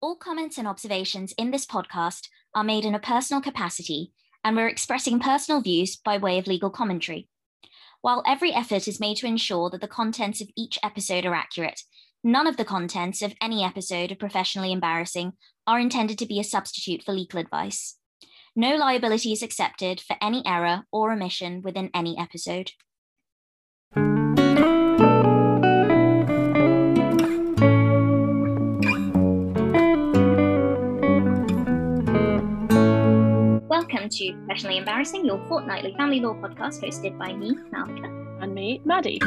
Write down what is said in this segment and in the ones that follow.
All comments and observations in this podcast are made in a personal capacity, and we're expressing personal views by way of legal commentary. While every effort is made to ensure that the contents of each episode are accurate, none of the contents of any episode of Professionally Embarrassing are intended to be a substitute for legal advice. No liability is accepted for any error or omission within any episode. Welcome to Professionally Embarrassing, your fortnightly family law podcast hosted by me, Malvika. And me, Maddie.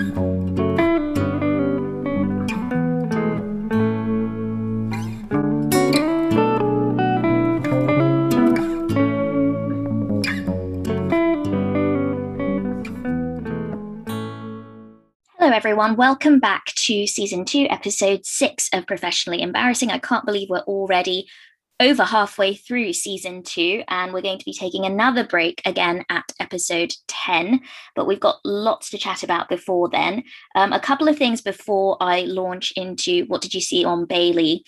Hello, everyone. Welcome back to season two, episode six of Professionally Embarrassing. I can't believe we're already over halfway through season two, and we're going to be taking another break again at episode 10. But we've got lots to chat about before then. Um, a couple of things before I launch into what did you see on BAILII.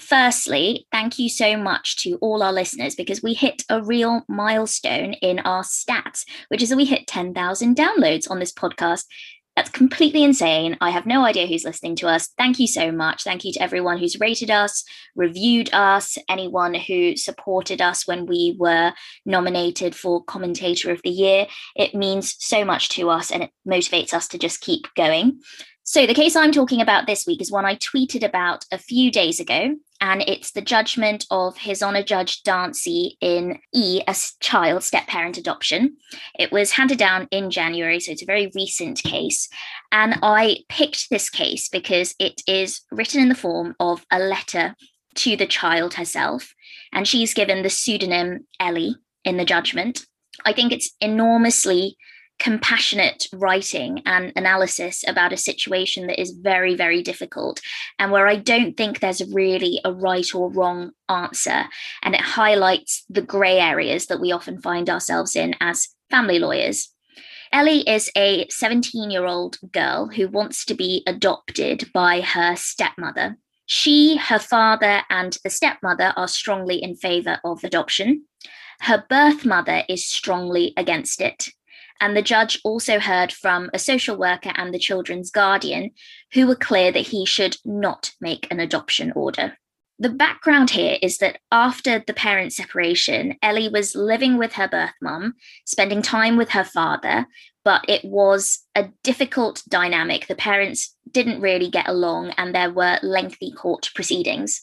Firstly, thank you so much to all our listeners because we hit a real milestone in our stats, which is that we hit 10,000 downloads on this podcast. That's completely insane. I have no idea who's listening to us. Thank you so much. Thank you to everyone who's rated us, reviewed us, anyone who supported us when we were nominated for Commentator of the Year. It means so much to us and it motivates us to just keep going. So, the case I'm talking about this week is one I tweeted about a few days ago, and it's the judgment of His Honour Judge Dancey in E, a child step parent adoption. It was handed down in January, so it's a very recent case. And I picked this case because it is written in the form of a letter to the child herself, and she's given the pseudonym Ellie in the judgment. I think it's enormously compassionate writing and analysis about a situation that is very, very difficult and where I don't think there's really a right or wrong answer. And it highlights the grey areas that we often find ourselves in as family lawyers. Ellie is a 17 year old girl who wants to be adopted by her stepmother. She, her father, and the stepmother are strongly in favour of adoption. Her birth mother is strongly against it. And the judge also heard from a social worker and the children's guardian who were clear that he should not make an adoption order. The background here is that after the parent separation, Ellie was living with her birth mum, spending time with her father, but it was a difficult dynamic. The parents didn't really get along, and there were lengthy court proceedings.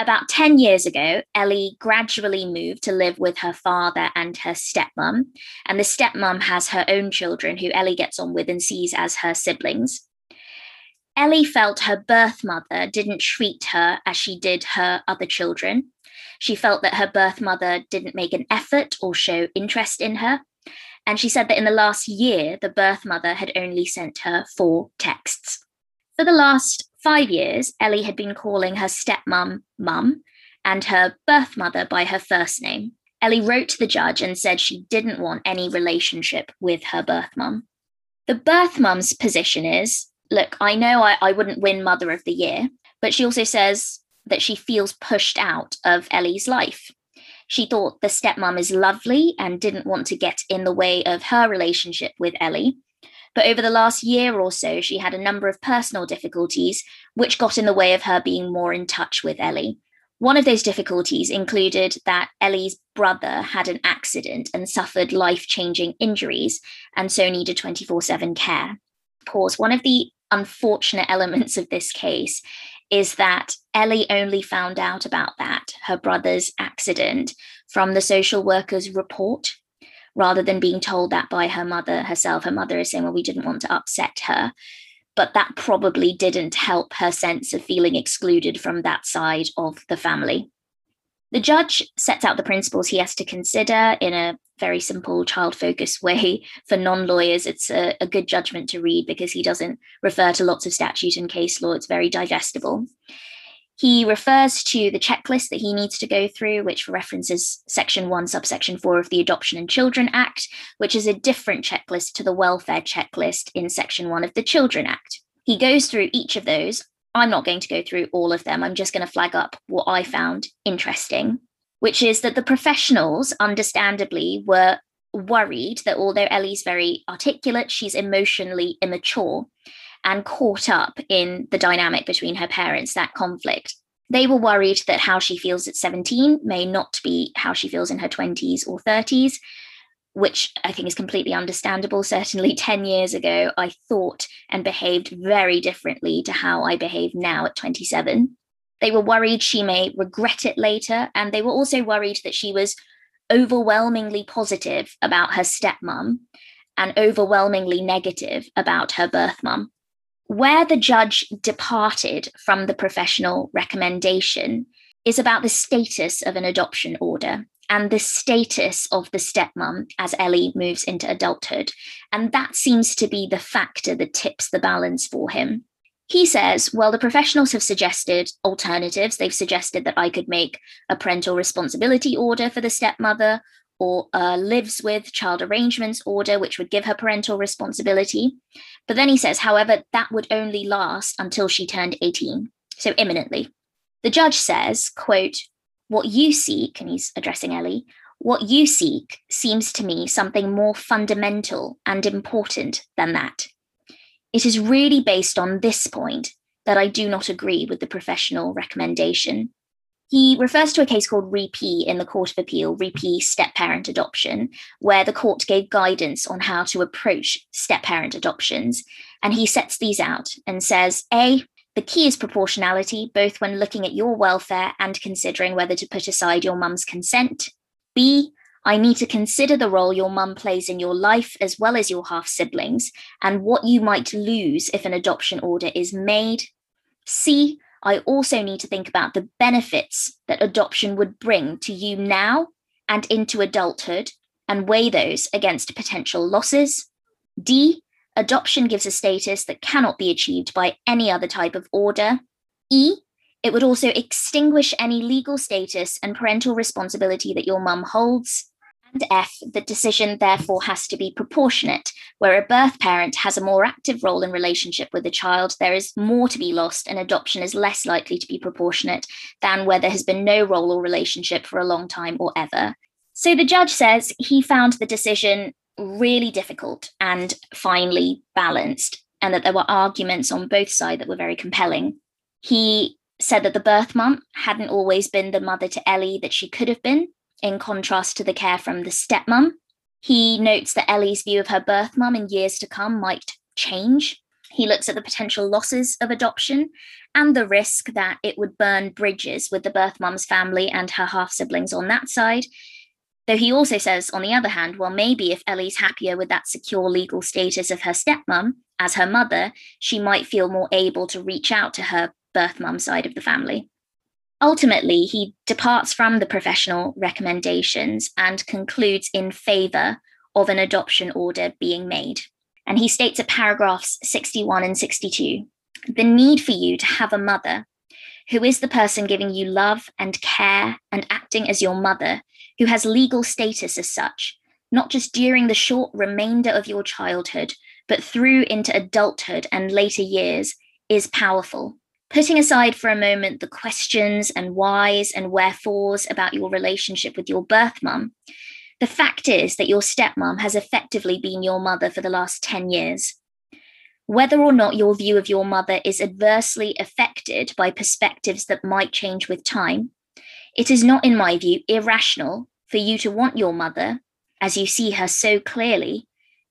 About 10 years ago, Ellie gradually moved to live with her father and her stepmom. And the stepmom has her own children who Ellie gets on with and sees as her siblings. Ellie felt her birth mother didn't treat her as she did her other children. She felt that her birth mother didn't make an effort or show interest in her. And she said that in the last year, the birth mother had only sent her four texts. For the last five years, Ellie had been calling her stepmom mum and her birth mother by her first name. Ellie wrote to the judge and said she didn't want any relationship with her birth mum. The birth mum's position is look, I know I, I wouldn't win Mother of the Year, but she also says that she feels pushed out of Ellie's life. She thought the stepmom is lovely and didn't want to get in the way of her relationship with Ellie. But over the last year or so, she had a number of personal difficulties, which got in the way of her being more in touch with Ellie. One of those difficulties included that Ellie's brother had an accident and suffered life changing injuries, and so needed 24 7 care. Pause. One of the unfortunate elements of this case is that Ellie only found out about that, her brother's accident, from the social worker's report rather than being told that by her mother herself. Her mother is saying, well, we didn't want to upset her. But that probably didn't help her sense of feeling excluded from that side of the family. The judge sets out the principles he has to consider in a very simple, child focused way. For non lawyers, it's a, a, good judgment to read because he doesn't refer to lots of statute and case law. It's very digestible. He refers to the checklist that he needs to go through, which references Section 1, Subsection 4 of the Adoption and Children Act, which is a different checklist to the welfare checklist in Section 1 of the Children Act. He goes through each of those, I'm not going to go through all of them. I'm just going to flag up what I found interesting, which is that the professionals, understandably, were worried that although Ellie's very articulate, she's emotionally immature and caught up in the dynamic between her parents, that conflict. They were worried that how she feels at 17 may not be how she feels in her 20s or 30s, which I think is completely understandable. Certainly 10 years ago, I thought and behaved very differently to how I behave now at 27. They were worried she may regret it later, and they were also worried that she was overwhelmingly positive about her stepmom and overwhelmingly negative about her birth mum. Where the judge departed from the professional recommendation is about the status of an adoption order and the status of the stepmom as Ellie moves into adulthood. And that seems to be the factor that tips the balance for him. He says, well, the professionals have suggested alternatives. They've suggested that I could make a parental responsibility order for the stepmother or a lives with child arrangements order, which would give her parental responsibility. But then he says, however, that would only last until she turned 18, so imminently. The judge says, quote, what you seek, and he's addressing Ellie, what you seek seems to me something more fundamental and important than that. It is really based on this point that I do not agree with the professional recommendation. He refers to a case called Re P in the Court of Appeal, Re P step parent adoption, where the court gave guidance on how to approach step parent adoptions. And he sets these out and says A, the key is proportionality, both when looking at your welfare and considering whether to put aside your mum's consent. B, I need to consider the role your mum plays in your life as well as your half siblings and what you might lose if an adoption order is made. C, I also need to think about the benefits that adoption would bring to you now and into adulthood and weigh those against potential losses. D, adoption gives a status that cannot be achieved by any other type of order. E, it would also extinguish any legal status and parental responsibility that your mum holds. And F, the decision therefore has to be proportionate. Where a birth parent has a more active role in relationship with the child, there is more to be lost, and adoption is less likely to be proportionate than where there has been no role or relationship for a long time or ever. So the judge says he found the decision really difficult and finely balanced, and that there were arguments on both sides that were very compelling. He said that the birth mum hadn't always been the mother to Ellie that she could have been, in contrast to the care from the stepmom. He notes that Ellie's view of her birth mum in years to come might change. He looks at the potential losses of adoption and the risk that it would burn bridges with the birth mum's family and her half siblings on that side. Though he also says, on the other hand, well, maybe if Ellie's happier with that secure legal status of her stepmom as her mother, she might feel more able to reach out to her birth mum side of the family. Ultimately, he departs from the professional recommendations and concludes in favour of an adoption order being made. And he states at paragraphs 61 and 62 the need for you to have a mother who is the person giving you love and care and acting as your mother, who has legal status as such, not just during the short remainder of your childhood, but through into adulthood and later years, is powerful putting aside for a moment the questions and whys and wherefores about your relationship with your birth mum, the fact is that your stepmom has effectively been your mother for the last 10 years. Whether or not your view of your mother is adversely affected by perspectives that might change with time, it is not, in my view, irrational for you to want your mother, as you see her so clearly,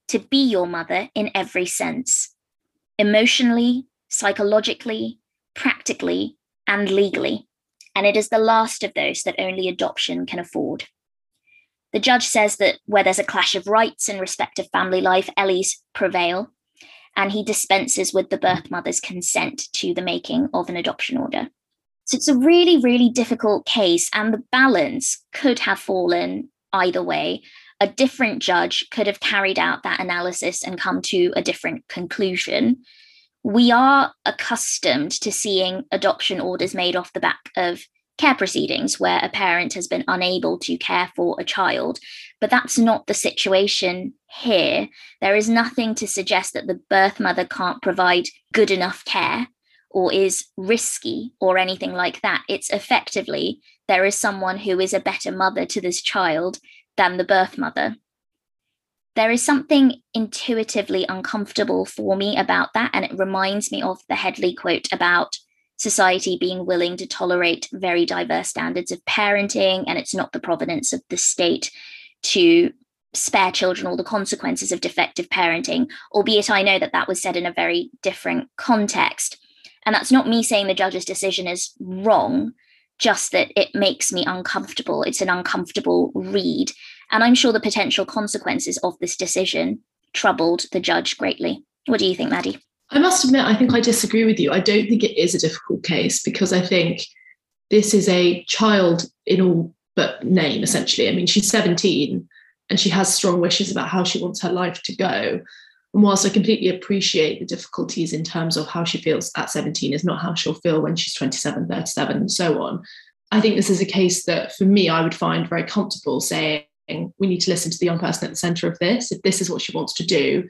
to be your mother in every sense emotionally, psychologically, practically, and legally. And it is the last of those that only adoption can afford. The judge says that where there's a clash of rights in respect of family life, Ellie's prevail, and he dispenses with the birth mother's consent to the making of an adoption order. So it's a really, really difficult case, and the balance could have fallen either way. A different judge could have carried out that analysis and come to a different conclusion we are accustomed to seeing adoption orders made off the back of care proceedings where a parent has been unable to care for a child. But that's not the situation here. There is nothing to suggest that the birth mother can't provide good enough care or is risky or anything like that. It's effectively there is someone who is a better mother to this child than the birth mother. There is something intuitively uncomfortable for me about that, and it reminds me of the Hedley quote about society being willing to tolerate very diverse standards of parenting, and it's not the providence of the state to spare children all the consequences of defective parenting, albeit I know that that was said in a very different context. And that's not me saying the judge's decision is wrong, just that it makes me uncomfortable. It's an uncomfortable read. And I'm sure the potential consequences of this decision troubled the judge greatly. What do you think, Maddie? I must admit, I think I disagree with you. I don't think it is a difficult case because I think this is a child in all but name, essentially. I mean, she's 17 and she has strong wishes about how she wants her life to go. And whilst I completely appreciate the difficulties in terms of how she feels at 17 is not how she'll feel when she's 27, 37, and so on, I think this is a case that for me, I would find very comfortable saying, we need to listen to the young person at the center of this. If this is what she wants to do,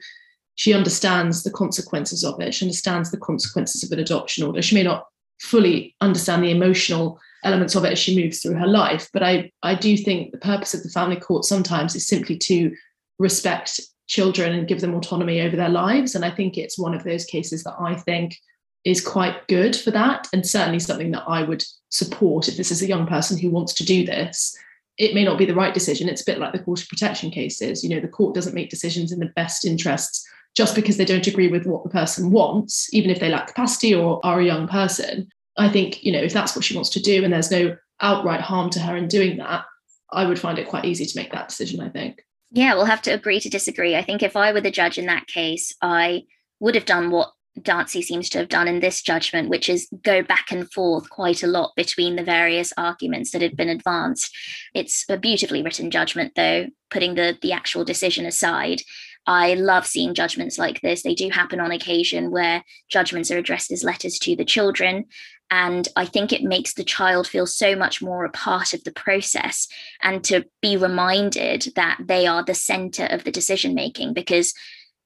she understands the consequences of it. She understands the consequences of an adoption order. She may not fully understand the emotional elements of it as she moves through her life. But I, I do think the purpose of the family court sometimes is simply to respect children and give them autonomy over their lives. And I think it's one of those cases that I think is quite good for that, and certainly something that I would support if this is a young person who wants to do this. It may not be the right decision. It's a bit like the court of protection cases. You know, the court doesn't make decisions in the best interests just because they don't agree with what the person wants, even if they lack capacity or are a young person. I think, you know, if that's what she wants to do and there's no outright harm to her in doing that, I would find it quite easy to make that decision, I think. Yeah, we'll have to agree to disagree. I think if I were the judge in that case, I would have done what Dancey seems to have done in this judgment, which is go back and forth quite a lot between the various arguments that had been advanced. It's a beautifully written judgment, though, putting the, the actual decision aside. I love seeing judgments like this. They do happen on occasion where judgments are addressed as letters to the children. And I think it makes the child feel so much more a part of the process and to be reminded that they are the center of the decision making because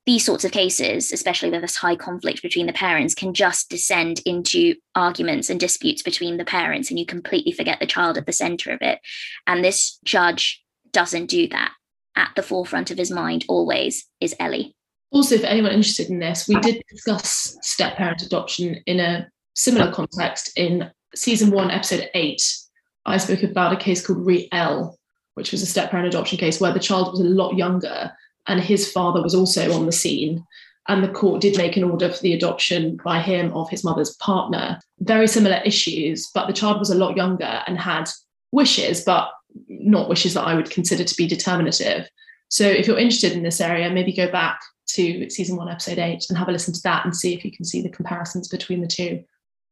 these sorts of cases, especially with this high conflict between the parents, can just descend into arguments and disputes between the parents, and you completely forget the child at the center of it. And this judge doesn't do that. At the forefront of his mind always is Ellie. Also, for anyone interested in this, we did discuss step parent adoption in a similar context, in season one, episode eight, I spoke about a case called Re L, which was a step parent adoption case where the child was a lot younger and his father was also on the scene. And the court did make an order for the adoption by him of his mother's partner. Very similar issues, but the child was a lot younger and had wishes, but not wishes that I would consider to be determinative. So if you're interested in this area, maybe go back to season one, episode eight, and have a listen to that and see if you can see the comparisons between the two.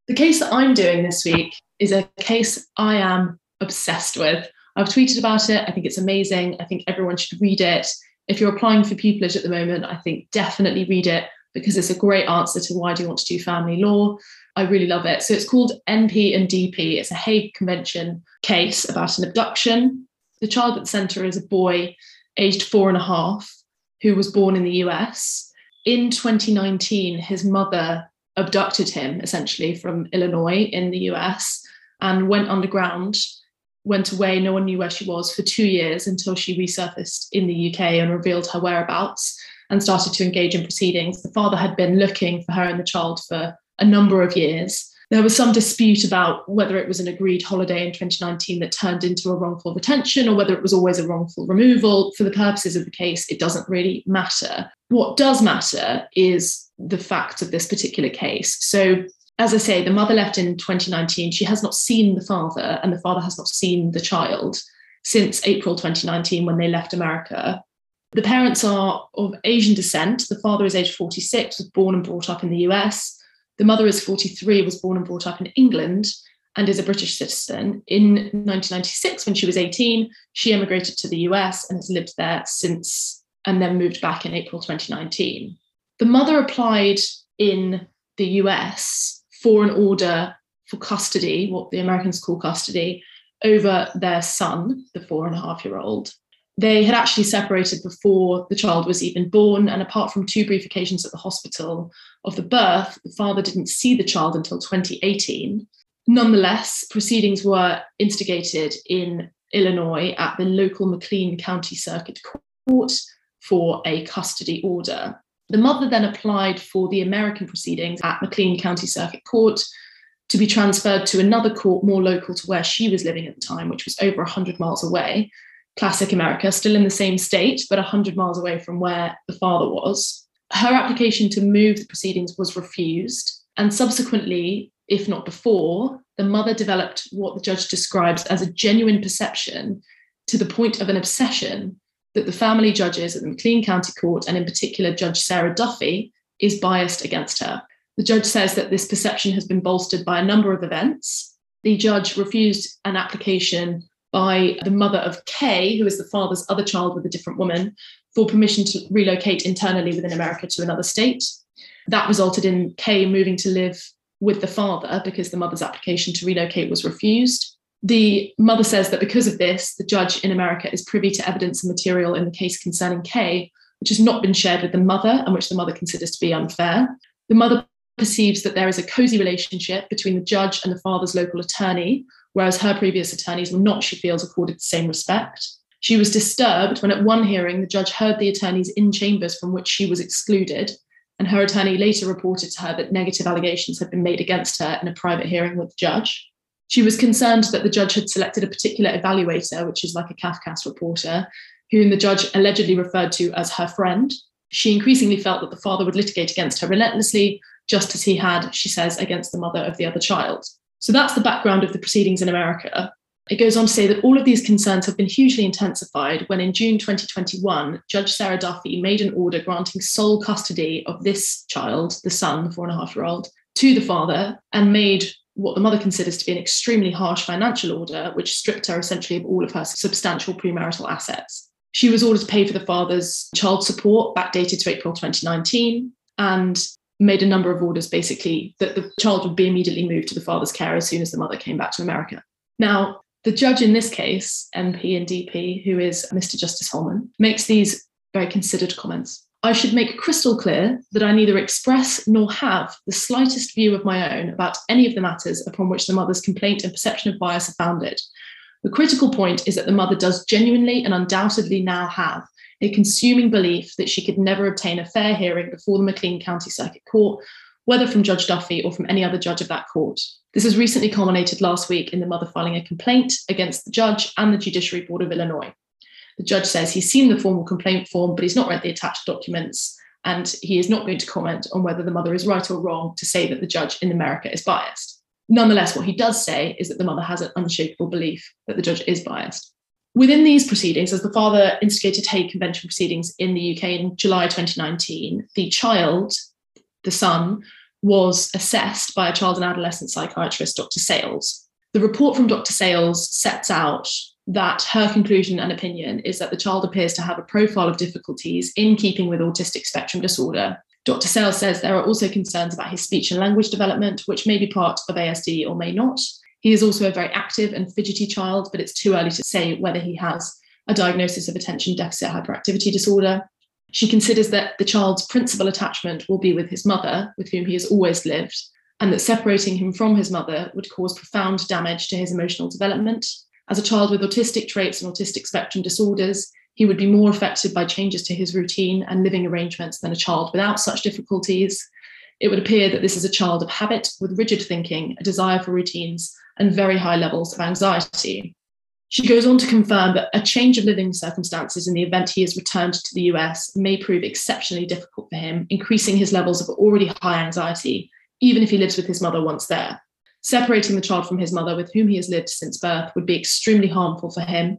The case that I'm doing this week is a case I am obsessed with. I've tweeted about it. I think it's amazing. I think everyone should read it. If you're applying for pupillage at the moment, I think definitely read it because it's a great answer to why do you want to do family law. I really love it. So it's called NP and DP. It's a Hague Convention case about an abduction. The child at the centre is a boy aged four and a half who was born in the US. In 2019, his mother abducted him essentially from Illinois in the US and went underground, went away. No one knew where she was for two years until she resurfaced in the UK and revealed her whereabouts and started to engage in proceedings. The father had been looking for her and the child for a number of years. There was some dispute about whether it was an agreed holiday in 2019 that turned into a wrongful retention or whether it was always a wrongful removal. For the purposes of the case, it doesn't really matter. What does matter is the facts of this particular case. So, as I say, the mother left in 2019. She has not seen the father, and the father has not seen the child since April 2019 when they left America. The parents are of Asian descent. The father is age 46, was born and brought up in the US. The mother is 43, was born and brought up in England, and is a British citizen. In 1996, when she was 18, she emigrated to the US and has lived there since, and then moved back in April 2019. The mother applied in the US for an order for custody, what the Americans call custody, over their son, the four and a half year old. They had actually separated before the child was even born, and apart from two brief occasions at the hospital of the birth, the father didn't see the child until 2018. Nonetheless, proceedings were instigated in Illinois at the local McLean County Circuit Court for a custody order. The mother then applied for the American proceedings at McLean County Circuit Court to be transferred to another court more local to where she was living at the time, which was over 100 miles away. Classic America, still in the same state, but 100 miles away from where the father was. Her application to move the proceedings was refused, and subsequently, if not before, the mother developed what the judge describes as a genuine perception to the point of an obsession that the family judges at the McLean County Court, and in particular Judge Sarah Duffy, is biased against her. The judge says that this perception has been bolstered by a number of events. The judge refused an application by the mother of Kay, who is the father's other child with a different woman, for permission to relocate internally within America to another state. That resulted in Kay moving to live with the father because the mother's application to relocate was refused. The mother says that because of this, the judge in America is privy to evidence and material in the case concerning Kay, which has not been shared with the mother and which the mother considers to be unfair. The mother perceives that there is a cozy relationship between the judge and the father's local attorney, whereas her previous attorneys were not, she feels, accorded the same respect. She was disturbed when, at one hearing, the judge heard the attorneys in chambers from which she was excluded and her attorney later reported to her that negative allegations had been made against her in a private hearing with the judge. She was concerned that the judge had selected a particular evaluator, which is like a CAFCASS reporter, whom the judge allegedly referred to as her friend. She increasingly felt that the father would litigate against her relentlessly, just as he had, she says, against the mother of the other child. So that's the background of the proceedings in America. It goes on to say that all of these concerns have been hugely intensified when, in June 2021, Judge Sarah Duffy made an order granting sole custody of this child, the son, four and a half year old, to the father and made what the mother considers to be an extremely harsh financial order, which stripped her essentially of all of her substantial premarital assets. She was ordered to pay for the father's child support, backdated to April 2019, and made a number of orders basically that the child would be immediately moved to the father's care as soon as the mother came back to America. Now, the judge in this case, MP and DP, who is Mr. Justice Holman, makes these very considered comments. I should make crystal clear that I neither express nor have the slightest view of my own about any of the matters upon which the mother's complaint and perception of bias are founded. The critical point is that the mother does genuinely and undoubtedly now have a consuming belief that she could never obtain a fair hearing before the McLean County Circuit Court, whether from Judge Duffy or from any other judge of that court. This has recently culminated last week in the mother filing a complaint against the judge and the Judiciary Board of Illinois. The judge says he's seen the formal complaint form, but he's not read the attached documents, and he is not going to comment on whether the mother is right or wrong to say that the judge in America is biased. Nonetheless, what he does say is that the mother has an unshakable belief that the judge is biased. Within these proceedings, as the father instigated Hague Convention proceedings in the UK in July 2019, the child, the son, was assessed by a child and adolescent psychiatrist, Dr. Sales. The report from Dr. Sales sets out that her conclusion and opinion is that the child appears to have a profile of difficulties in keeping with autistic spectrum disorder. Dr. Sales says there are also concerns about his speech and language development, which may be part of ASD or may not. He is also a very active and fidgety child, but it's too early to say whether he has a diagnosis of attention deficit hyperactivity disorder. She considers that the child's principal attachment will be with his mother, with whom he has always lived, and that separating him from his mother would cause profound damage to his emotional development. As a child with autistic traits and autistic spectrum disorders, he would be more affected by changes to his routine and living arrangements than a child without such difficulties. It would appear that this is a child of habit with rigid thinking, a desire for routines, and very high levels of anxiety. She goes on to confirm that a change of living circumstances in the event he is returned to the US may prove exceptionally difficult for him, increasing his levels of already high anxiety, even if he lives with his mother once there. Separating the child from his mother, with whom he has lived since birth, would be extremely harmful for him.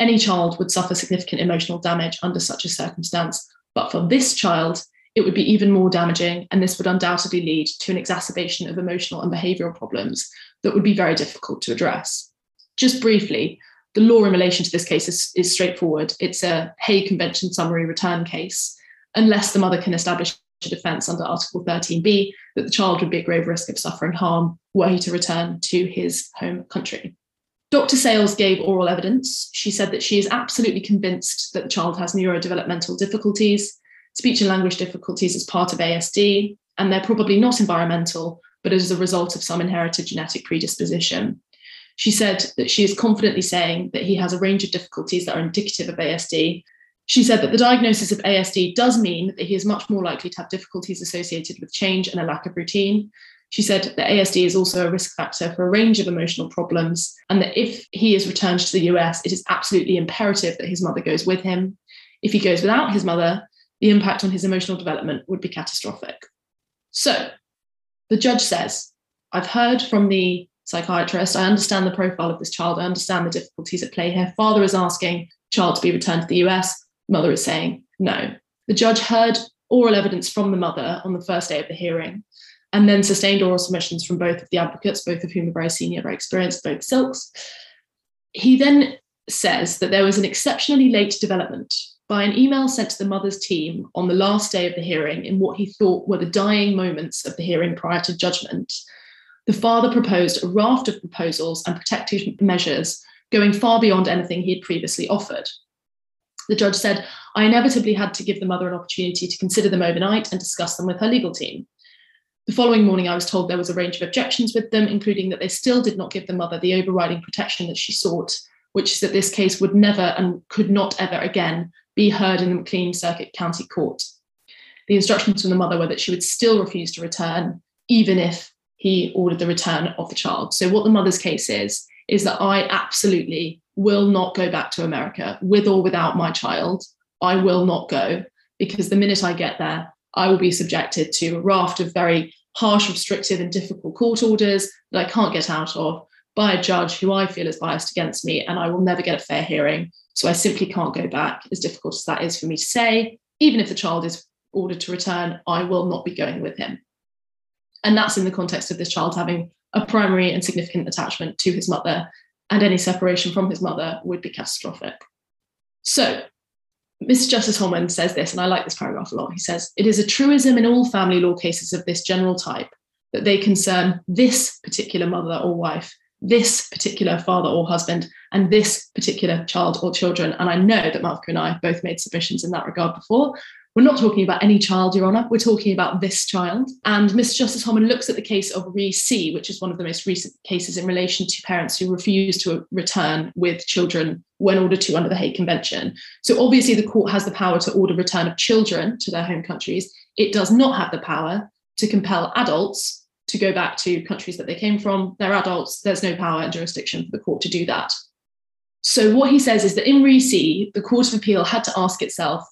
Any child would suffer significant emotional damage under such a circumstance, but for this child, it would be even more damaging, and this would undoubtedly lead to an exacerbation of emotional and behavioural problems that would be very difficult to address. Just briefly, the law in relation to this case is, is straightforward. It's a Hague Convention summary return case, unless the mother can establish a defence under Article 13b that the child would be at grave risk of suffering harm were he to return to his home country. Dr. Sales gave oral evidence. She said that she is absolutely convinced that the child has neurodevelopmental difficulties, speech and language difficulties as part of ASD, and they're probably not environmental, but as a result of some inherited genetic predisposition. She said that she is confidently saying that he has a range of difficulties that are indicative of ASD. She said that the diagnosis of ASD does mean that he is much more likely to have difficulties associated with change and a lack of routine. She said that ASD is also a risk factor for a range of emotional problems, and that if he is returned to the US, it is absolutely imperative that his mother goes with him. If he goes without his mother, the impact on his emotional development would be catastrophic. So, the judge says, I've heard from the psychiatrist. I understand the profile of this child. I understand the difficulties at play here. Father is asking child to be returned to the US. Mother is saying no. The judge heard oral evidence from the mother on the first day of the hearing and then sustained oral submissions from both of the advocates, both of whom are very senior, very experienced, both Silks. He then says that there was an exceptionally late development by an email sent to the mother's team on the last day of the hearing in what he thought were the dying moments of the hearing prior to judgment the father proposed a raft of proposals and protective measures going far beyond anything he had previously offered. The judge said, I inevitably had to give the mother an opportunity to consider them overnight and discuss them with her legal team. The following morning, I was told there was a range of objections with them, including that they still did not give the mother the overriding protection that she sought, which is that this case would never and could not ever again be heard in the McLean Circuit County Court. The instructions from the mother were that she would still refuse to return, even if he ordered the return of the child. So, what the mother's case is, is that I absolutely will not go back to America with or without my child. I will not go because the minute I get there, I will be subjected to a raft of very harsh, restrictive, and difficult court orders that I can't get out of by a judge who I feel is biased against me, and I will never get a fair hearing. So I simply can't go back, as difficult as that is for me to say. Even if the child is ordered to return, I will not be going with him. And that's in the context of this child having a primary and significant attachment to his mother, and any separation from his mother would be catastrophic. So, Mr. Justice Holman says this, and I like this paragraph a lot. He says, It is a truism in all family law cases of this general type that they concern this particular mother or wife, this particular father or husband, and this particular child or children. And I know that Malvika and I both made submissions in that regard before, we're not talking about any child, Your Honour. We're talking about this child. And Mr. Justice Holman looks at the case of Re C, which is one of the most recent cases in relation to parents who refuse to return with children when ordered to under the Hague Convention. So obviously, the court has the power to order return of children to their home countries. It does not have the power to compel adults to go back to countries that they came from. They're adults. There's no power and jurisdiction for the court to do that. So what he says is that in C, the Court of Appeal had to ask itself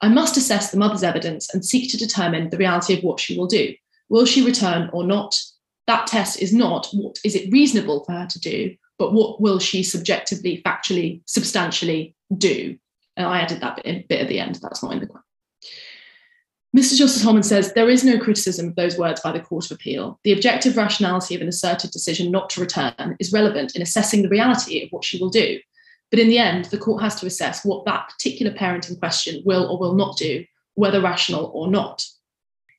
I must assess the mother's evidence and seek to determine the reality of what she will do. Will she return or not? That test is not what is it reasonable for her to do, but what will she subjectively, factually, substantially do? And I added that bit, at the end. That's not in the question. Mr. Justice Holman says there is no criticism of those words by the Court of Appeal. The objective rationality of an asserted decision not to return is relevant in assessing the reality of what she will do. But in the end, the court has to assess what that particular parent in question will or will not do, whether rational or not.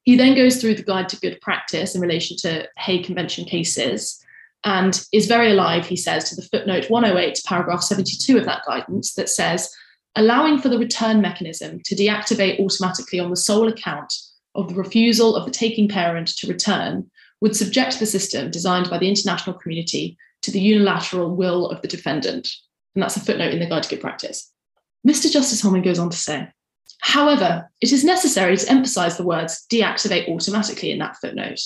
He then goes through the guide to good practice in relation to Hague Convention cases and is very alive, he says, to the footnote 108, paragraph 72 of that guidance that says, allowing for the return mechanism to deactivate automatically on the sole account of the refusal of the taking parent to return would subject the system designed by the international community to the unilateral will of the defendant. And that's a footnote in the Guide to Good Practice. Mr. Justice Holman goes on to say, however, it is necessary to emphasize the words deactivate automatically in that footnote.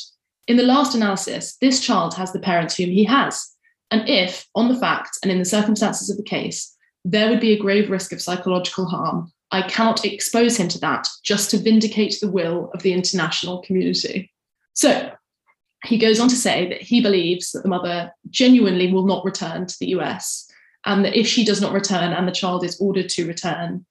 In the last analysis, this child has the parents whom he has. And if, on the facts and in the circumstances of the case, there would be a grave risk of psychological harm, I cannot expose him to that just to vindicate the will of the international community. So he goes on to say that he believes that the mother genuinely will not return to the US and that if she does not return and the child is ordered to return,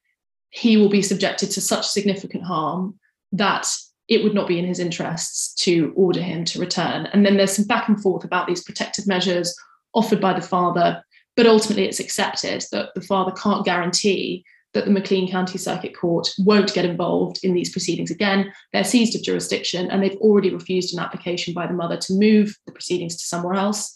he will be subjected to such significant harm that it would not be in his interests to order him to return. And then there's some back and forth about these protective measures offered by the father, but ultimately it's accepted that the father can't guarantee that the McLean County Circuit Court won't get involved in these proceedings again. They're seized of jurisdiction and they've already refused an application by the mother to move the proceedings to somewhere else.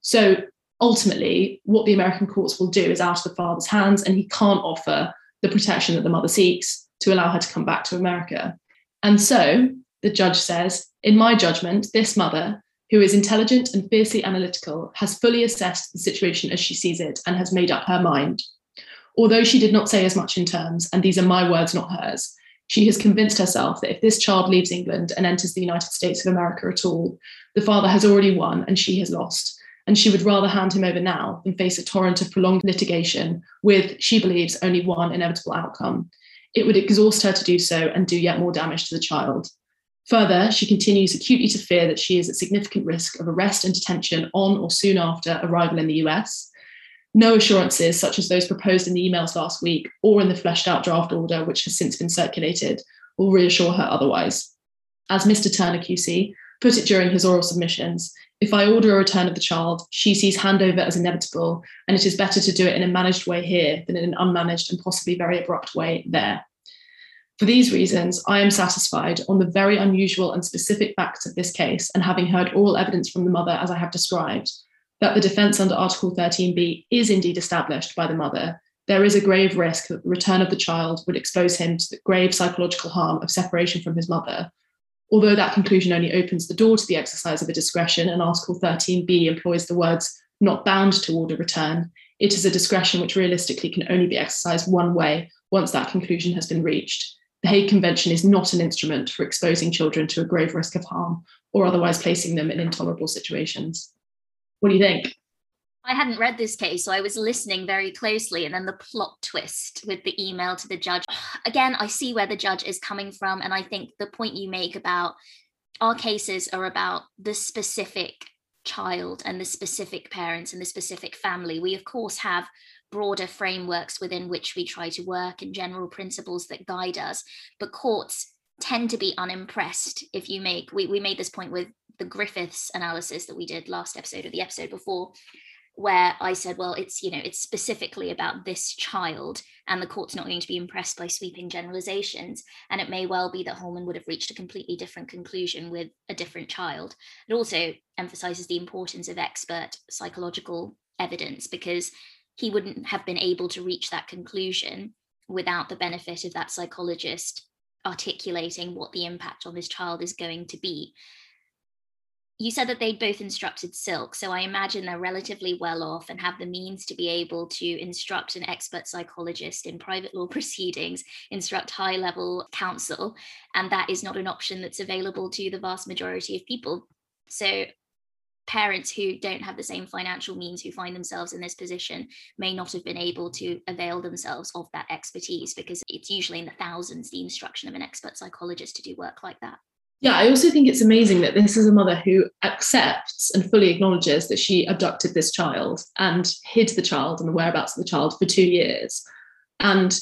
So ultimately, what the American courts will do is out of the father's hands, and he can't offer the protection that the mother seeks to allow her to come back to America. And so the judge says, in my judgment, this mother, who is intelligent and fiercely analytical, has fully assessed the situation as she sees it and has made up her mind. Although she did not say as much in terms, and these are my words, not hers, she has convinced herself that if this child leaves England and enters the United States of America at all, the father has already won and she has lost. And she would rather hand him over now than face a torrent of prolonged litigation with, she believes, only one inevitable outcome. It would exhaust her to do so and do yet more damage to the child. Further, she continues acutely to fear that she is at significant risk of arrest and detention on or soon after arrival in the US. No assurances, such as those proposed in the emails last week or in the fleshed out draft order, which has since been circulated, will reassure her otherwise. As Mr. Turner QC put it during his oral submissions, if I order a return of the child, she sees handover as inevitable, and it is better to do it in a managed way here than in an unmanaged and possibly very abrupt way there. For these reasons, I am satisfied on the very unusual and specific facts of this case, and having heard all evidence from the mother as I have described, that the defence under Article 13b is indeed established by the mother, there is a grave risk that the return of the child would expose him to the grave psychological harm of separation from his mother. Although that conclusion only opens the door to the exercise of a discretion, and Article 13b employs the words not bound to order return, it is a discretion which realistically can only be exercised one way once that conclusion has been reached the Hague Convention is not an instrument for exposing children to a grave risk of harm or otherwise placing them in intolerable situations. What do you think? I hadn't read this case, so I was listening very closely. And then the plot twist with the email to the judge. Again, I see where the judge is coming from. And I think the point you make about our cases are about the specific child and the specific parents and the specific family. We, of course, have broader frameworks within which we try to work and general principles that guide us. But courts tend to be unimpressed if you make, we, we made this point with the Griffiths analysis that we did last episode or the episode before, where I said, well, it's, you know, it's specifically about this child and the court's not going to be impressed by sweeping generalizations. And it may well be that Holman would have reached a completely different conclusion with a different child. It also emphasizes the importance of expert psychological evidence because he wouldn't have been able to reach that conclusion without the benefit of that psychologist articulating what the impact on this child is going to be. You said that they'd both instructed Silk, so I imagine they're relatively well off and have the means to be able to instruct an expert psychologist in private law proceedings, instruct high level counsel, and that is not an option that's available to the vast majority of people. So parents who don't have the same financial means who find themselves in this position may not have been able to avail themselves of that expertise because it's usually in the thousands the instruction of an expert psychologist to do work like that yeah i also think it's amazing that this is a mother who accepts and fully acknowledges that she abducted this child and hid the child and the whereabouts of the child for two years and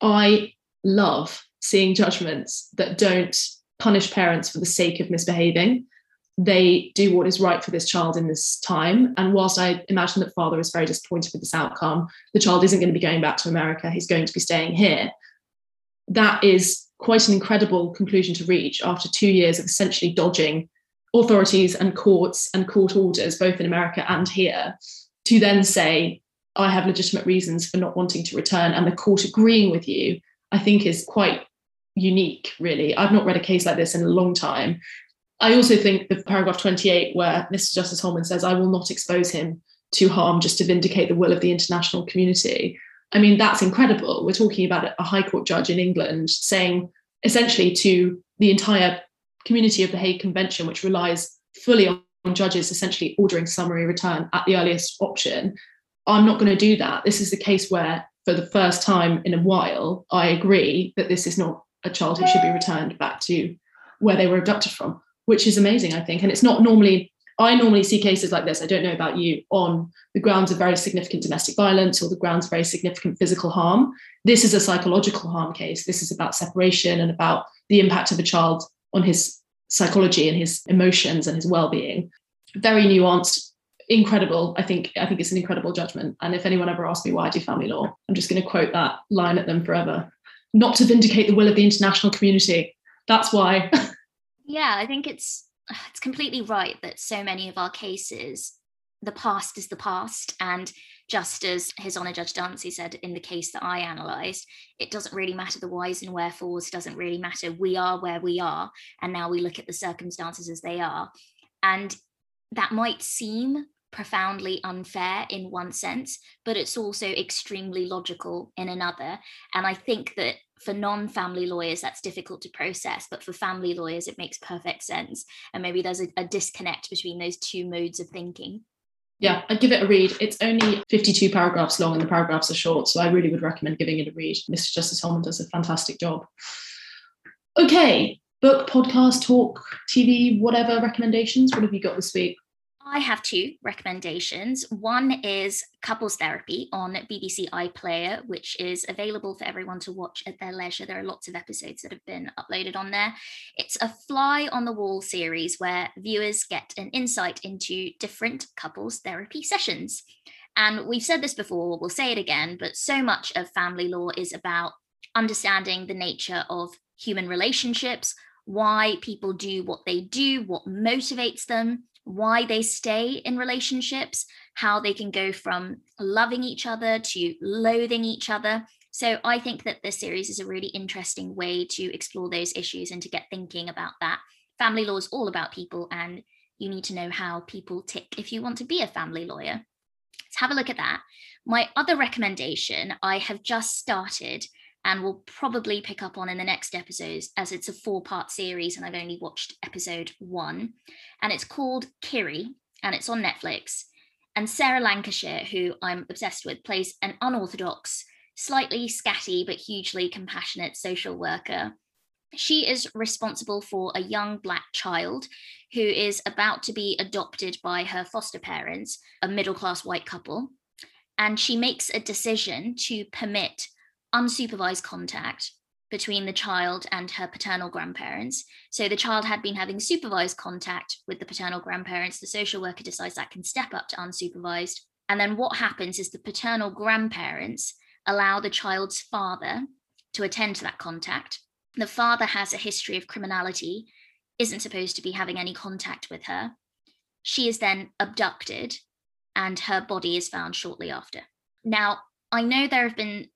i love seeing judgments that don't punish parents for the sake of misbehaving they do what is right for this child in this time. And whilst I imagine that father is very disappointed with this outcome, the child isn't going to be going back to America. He's going to be staying here. That is quite an incredible conclusion to reach after two years of essentially dodging authorities and courts and court orders, both in America and here, to then say, I have legitimate reasons for not wanting to return, and the court agreeing with you, I think is quite unique, really. I've not read a case like this in a long time. I also think the paragraph 28, where Mr. Justice Holman says, I will not expose him to harm just to vindicate the will of the international community. I mean, that's incredible. We're talking about a High Court judge in England saying essentially to the entire community of the Hague Convention, which relies fully on judges essentially ordering summary return at the earliest option. I'm not going to do that. This is the case where, for the first time in a while, I agree that this is not a child who should be returned back to where they were abducted from which is amazing, I think. And it's not normally, I normally see cases like this, I don't know about you, on the grounds of very significant domestic violence or the grounds of very significant physical harm. This is a psychological harm case. This is about separation and about the impact of a child on his psychology and his emotions and his well-being. Very nuanced, incredible. I think I think it's an incredible judgment. And if anyone ever asks me why I do family law, I'm just going to quote that line at them forever. Not to vindicate the will of the international community. That's why. yeah i think it's it's completely right that so many of our cases the past is the past and just as his honor judge dancey said in the case that i analysed it doesn't really matter the whys and wherefores doesn't really matter we are where we are and now we look at the circumstances as they are and that might seem profoundly unfair in one sense, but it's also extremely logical in another. And I think that for non family lawyers, that's difficult to process, but for family lawyers, it makes perfect sense. And maybe there's a, a disconnect between those two modes of thinking. Yeah, I'd give it a read. It's only 52 paragraphs long and the paragraphs are short. So I really would recommend giving it a read. Mr. Justice Holman does a fantastic job. Okay, book, podcast, talk, TV, whatever recommendations. What have you got this week? I have two recommendations. One is Couples Therapy on BBC iPlayer, which is available for everyone to watch at their leisure. There are lots of episodes that have been uploaded on there. It's a fly on the wall series where viewers get an insight into different couples therapy sessions. And we've said this before, we'll say it again, but so much of family law is about understanding the nature of human relationships, why people do what they do, what motivates them why they stay in relationships, how they can go from loving each other to loathing each other. So I think that this series is a really interesting way to explore those issues and to get thinking about that. Family law is all about people, and you need to know how people tick if you want to be a family lawyer. Let's have a look at that. My other recommendation I have just started and we'll probably pick up on in the next episodes as it's a four part series and I've only watched episode one. And it's called Kiri and it's on Netflix. And Sarah Lancashire, who I'm obsessed with, plays an unorthodox, slightly scatty but hugely compassionate social worker. She is responsible for a young Black child who is about to be adopted by her foster parents, a middle class white couple. And she makes a decision to permit unsupervised contact between the child and her paternal grandparents. So the child had been having supervised contact with the paternal grandparents. The social worker decides that can step up to unsupervised. And then what happens is the paternal grandparents allow the child's father to attend to that contact. The father has a history of criminality, isn't supposed to be having any contact with her. She is then abducted and her body is found shortly after. Now, I know there have been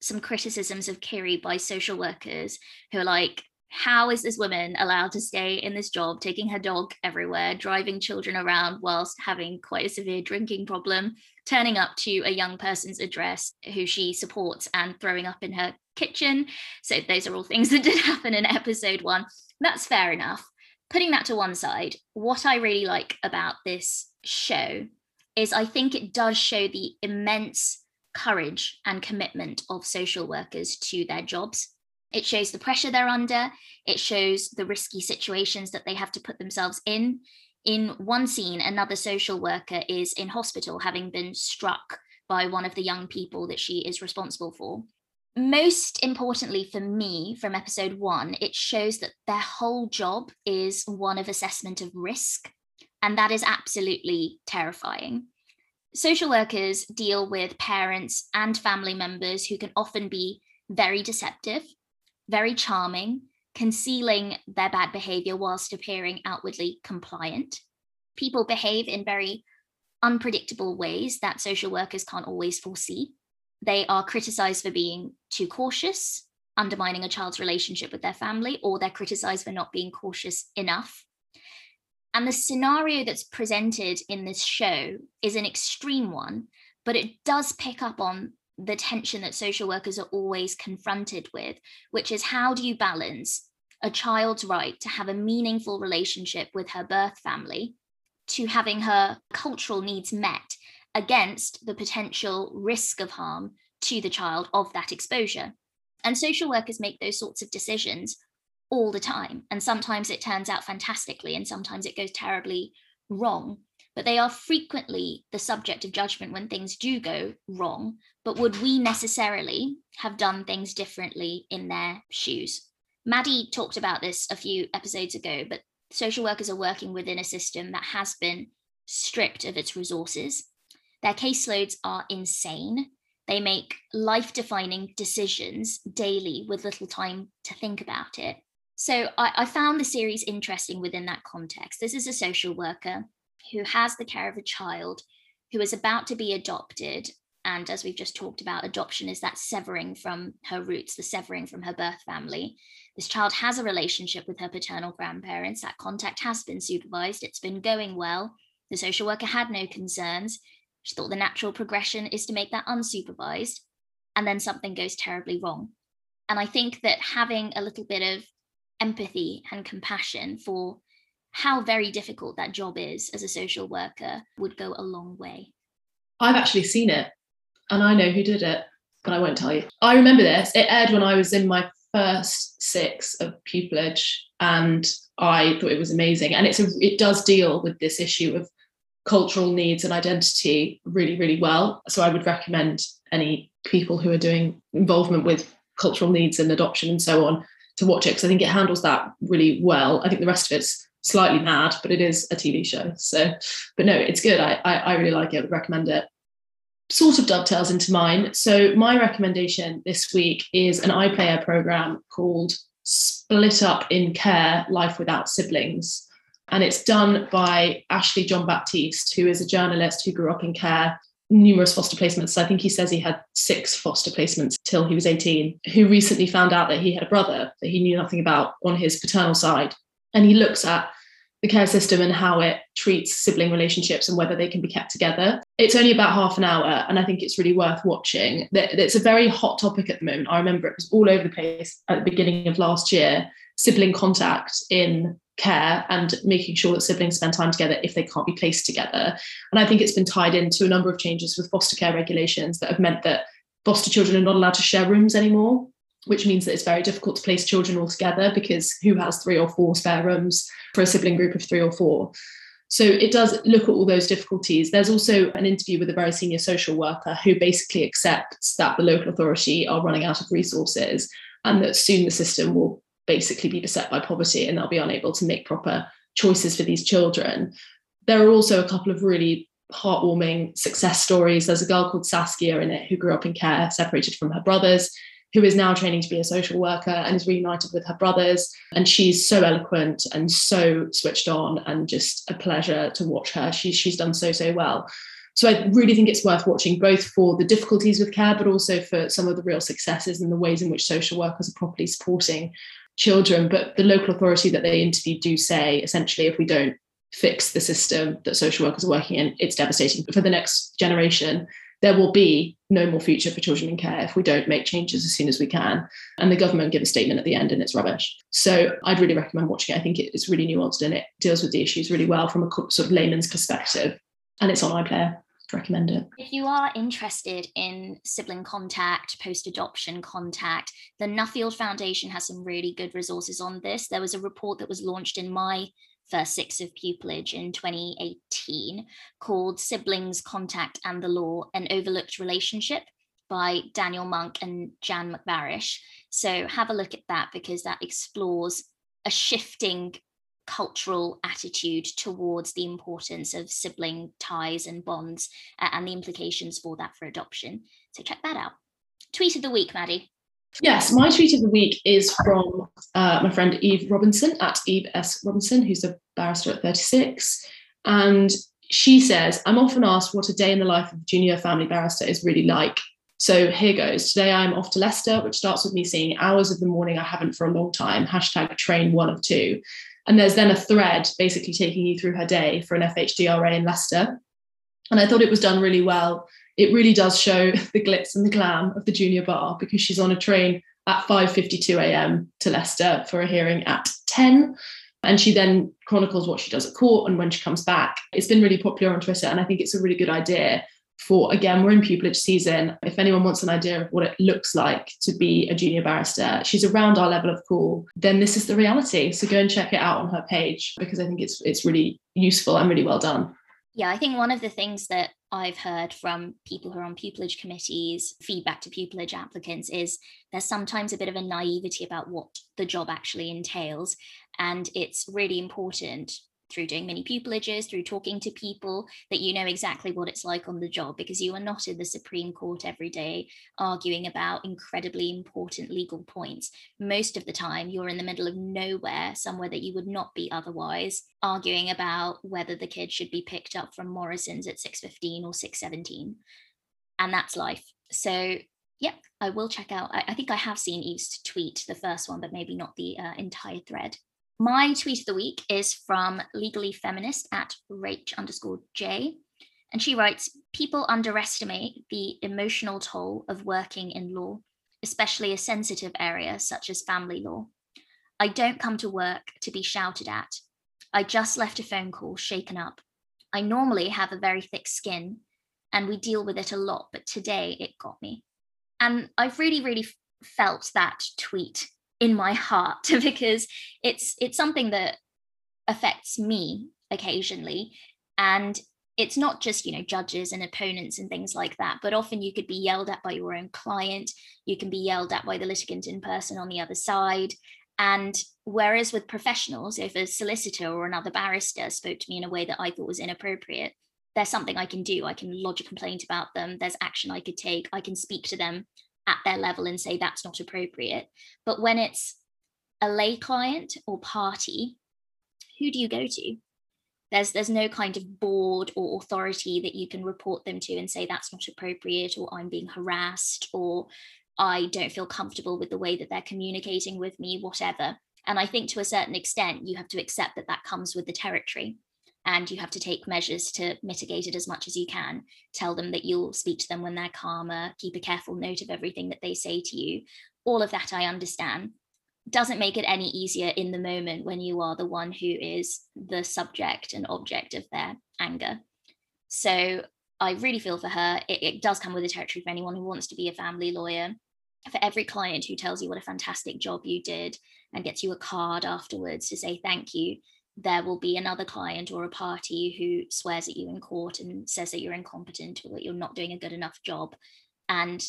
some criticisms of Kiri by social workers who are like, how is this woman allowed to stay in this job, taking her dog everywhere, driving children around whilst having quite a severe drinking problem, turning up to a young person's address who she supports and throwing up in her kitchen? So, those are all things that did happen in episode one. That's fair enough. Putting that to one side, what I really like about this show is I think it does show the immense courage and commitment of social workers to their jobs. It shows the pressure they're under, it shows the risky situations that they have to put themselves in. In one scene, another social worker is in hospital having been struck by one of the young people that she is responsible for. Most importantly for me, from episode one, it shows that their whole job is one of assessment of risk. And that is absolutely terrifying social workers deal with parents and family members who can often be very deceptive, very charming, concealing their bad behavior whilst appearing outwardly compliant. People behave in very unpredictable ways that social workers can't always foresee. They are criticized for being too cautious, undermining a child's relationship with their family, or they're criticized for not being cautious enough. And the scenario that's presented in this show is an extreme one, but it does pick up on the tension that social workers are always confronted with, which is how do you balance a child's right to have a meaningful relationship with her birth family, to having her cultural needs met against the potential risk of harm to the child of that exposure. And social workers make those sorts of decisions all the time. And sometimes it turns out fantastically, and sometimes it goes terribly wrong. But they are frequently the subject of judgment when things do go wrong. But would we necessarily have done things differently in their shoes? Maddie talked about this a few episodes ago, but social workers are working within a system that has been stripped of its resources. Their caseloads are insane. They make life defining decisions daily with little time to think about it. So I, I found the series interesting within that context. This is a social worker who has the care of a child who is about to be adopted. And as we've just talked about, adoption is that severing from her roots, the severing from her birth family. This child has a relationship with her paternal grandparents. That contact has been supervised, it's been going well. The social worker had no concerns. She thought the natural progression is to make that unsupervised. And then something goes terribly wrong. And I think that having a little bit of empathy and compassion for how very difficult that job is as a social worker would go a long way. I've actually seen it and I know who did it, but I won't tell you. I remember this. It aired when I was in my first six of pupillage and I thought it was amazing. And it's a, it does deal with this issue of cultural needs and identity really, really well. So I would recommend any people who are doing involvement with cultural needs and adoption and so on to watch it because I think it handles that really well. I think the rest of it's slightly mad, but it is a TV show. So, but no, it's good. I, I, I really like it. I would recommend it. Sort of dovetails into mine. So my recommendation this week is an iPlayer program called Split Up in Care: Life Without Siblings. And it's done by Ashley John Baptiste, who is a journalist who grew up in care numerous foster placements. I think he says he had six foster placements till he was 18, who recently found out that he had a brother that he knew nothing about on his paternal side. And he looks at the care system and how it treats sibling relationships and whether they can be kept together. It's only about half an hour, and I think it's really worth watching. It's a very hot topic at the moment. I remember it was all over the place at the beginning of last year sibling contact in care and making sure that siblings spend time together if they can't be placed together. And I think it's been tied into a number of changes with foster care regulations that have meant that foster children are not allowed to share rooms anymore, which means that it's very difficult to place children all together because who has three or four spare rooms for a sibling group of three or four? So it does look at all those difficulties. There's also an interview with a very senior social worker who basically accepts that the local authority are running out of resources and that soon the system will basically be beset by poverty and they'll be unable to make proper choices for these children. There are also a couple of really heartwarming success stories. There's a girl called Saskia in it who grew up in care, separated from her brothers, who is now training to be a social worker and is reunited with her brothers. And she's so eloquent and so switched on and just a pleasure to watch her. She's, she's done so, so well. So I really think it's worth watching both for the difficulties with care, but also for some of the real successes and the ways in which social workers are properly supporting children, but the local authority that they interviewed do say essentially if we don't fix the system that social workers are working in, it's devastating But for the next generation. There will be no more future for children in care if we don't make changes as soon as we can. And the government give a statement at the end and it's rubbish. So I'd really recommend watching it. I think it's really nuanced and it deals with the issues really well from a sort of layman's perspective. And it's on iPlayer recommend it. If you are interested in sibling contact, post adoption contact, the Nuffield Foundation has some really good resources on this. There was a report that was launched in my first six of pupillage in 2018 called Siblings, Contact and the Law An Overlooked Relationship by Daniel Monk and Jan Macvarish. So have a look at that because that explores a shifting cultural attitude towards the importance of sibling ties and bonds uh, and the implications for that for adoption. So check that out. Tweet of the week, Maddie. Yes, my tweet of the week is from uh, my friend Eve Robinson at Eve S. Robinson, who's a barrister at 36. And she says, I'm often asked what a day in the life of a junior family barrister is really like. So here goes. Today I'm off to Leicester, which starts with me seeing hours of the morning I haven't for a long time. Hashtag train one of two. And there's then a thread basically taking you through her day for an FHDRA in Leicester. And I thought it was done really well. It really does show the glitz and the glam of the junior bar because she's on a train at 5:52 a.m. to Leicester for a hearing at 10. And she then chronicles what she does at court and when she comes back. It's been really popular on Twitter, and I think it's a really good idea for again we're in pupillage season if anyone wants an idea of what it looks like to be a junior barrister she's around our level of cool then this is the reality so go and check it out on her page because i think it's it's really useful and really well done yeah i think one of the things that i've heard from people who are on pupillage committees feedback to pupillage applicants is there's sometimes a bit of a naivety about what the job actually entails. And it's really important through doing many pupilages, through talking to people, that you know exactly what it's like on the job because you are not in the Supreme Court every day arguing about incredibly important legal points. Most of the time, you're in the middle of nowhere, somewhere that you would not be otherwise, arguing about whether the kid should be picked up from Morrison's at 6.15 or 6.17. And that's life. So Yep, I will check out. I, I, think I have seen Eve's tweet, the first one, but maybe not the uh, entire thread. My tweet of the week is from Legally Feminist at Rach underscore J. And she writes People underestimate the emotional toll of working in law, especially a sensitive area such as family law. I don't come to work to be shouted at. I just left a phone call shaken up. I normally have a very thick skin and we deal with it a lot, but today it got me. And I've really, really felt that tweet in my heart because it's it's something that affects me occasionally. And it's not just you know judges and opponents and things like that but often you could be yelled at by your own client. You can be yelled at by the litigant in person on the other side. And whereas with professionals if a solicitor or another barrister spoke to me in a way that i thought was inappropriate there's something i can do. I can lodge a complaint about them. There's action i could take. I can speak to them at their level and say that's not appropriate. But when it's a lay client or party, who do you go to? There's there's no kind of board or authority that you can report them to and say that's not appropriate or I'm being harassed or I don't feel comfortable with the way that they're communicating with me, whatever. And I think to a certain extent, you have to accept that that comes with the territory and you have to take measures to mitigate it as much as you can. Tell them that you'll speak to them when they're calmer, keep a careful note of everything that they say to you. All of that I understand. Doesn't make it any easier in the moment when you are the one who is the subject and object of their anger. So I really feel for her. It, it does come with a territory for anyone who wants to be a family lawyer. For every client who tells you what a fantastic job you did and gets you a card afterwards to say thank you, there will be another client or a party who swears at you in court and says that you're incompetent or that you're not doing a good enough job. And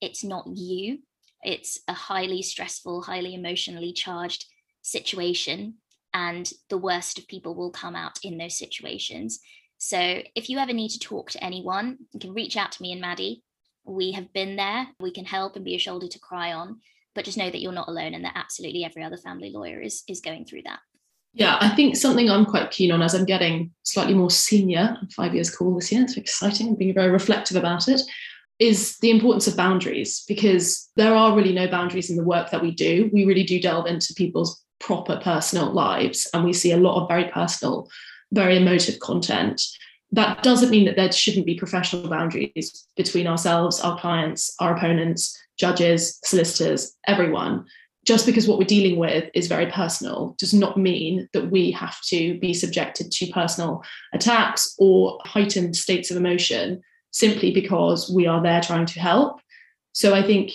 it's not you, it's a highly stressful, highly emotionally charged situation. And the worst of people will come out in those situations. So if you ever need to talk to anyone, you can reach out to me and Maddie. We have been there. We can help and be a shoulder to cry on. But just know that you're not alone and that absolutely every other family lawyer is, is going through that. Yeah, I think something I'm quite keen on as I'm getting slightly more senior, five years cool this year, it's exciting, I'm being very reflective about it, is the importance of boundaries because there are really no boundaries in the work that we do. We really do delve into people's proper personal lives and we see a lot of very personal, very emotive content. That doesn't mean that there shouldn't be professional boundaries between ourselves, our clients, our opponents, judges, solicitors, everyone just because what we're dealing with is very personal does not mean that we have to be subjected to personal attacks or heightened states of emotion simply because we are there trying to help. So I think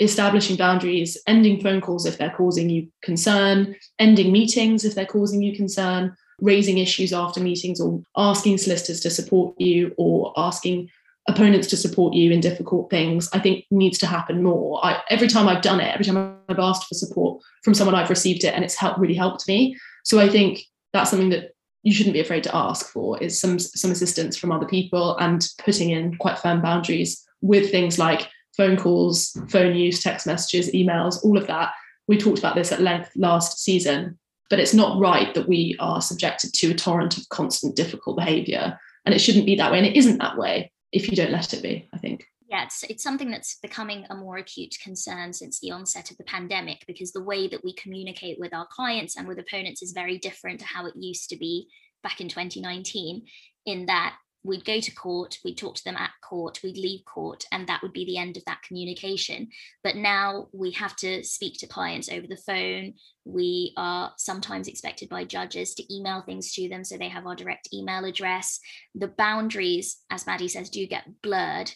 establishing boundaries, ending phone calls if they're causing you concern, ending meetings if they're causing you concern, raising issues after meetings or asking solicitors to support you or asking opponents to support you in difficult things, I think needs to happen more. I, every time I've done it, every time I've asked for support from someone, I've received it, and it's helped really helped me. So I think that's something that you shouldn't be afraid to ask for is some some assistance from other people and putting in quite firm boundaries with things like phone calls, phone use, text messages, emails, all of that. We talked about this at length last season, but it's not right that we are subjected to a torrent of constant difficult behavior. And it shouldn't be that way. And it isn't that way if you don't let it be, I think. Yeah, it's, it's something that's becoming a more acute concern since the onset of the pandemic because the way that we communicate with our clients and with opponents is very different to how it used to be back in 2019, in that we'd go to court, we'd talk to them at court, we'd leave court, and that would be the end of that communication. But now we have to speak to clients over the phone. We are sometimes expected by judges to email things to them so they have our direct email address. The boundaries, as Maddie says, do get blurred.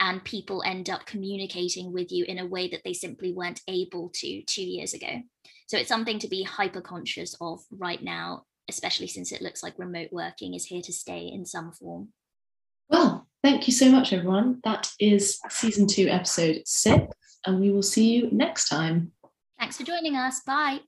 And people end up communicating with you in a way that they simply weren't able to two years ago. So it's something to be hyper conscious of right now especially since it looks like remote working is here to stay in some form. Well, thank you so much, everyone. That is season two, episode six, and we will see you next time. Thanks for joining us. Bye.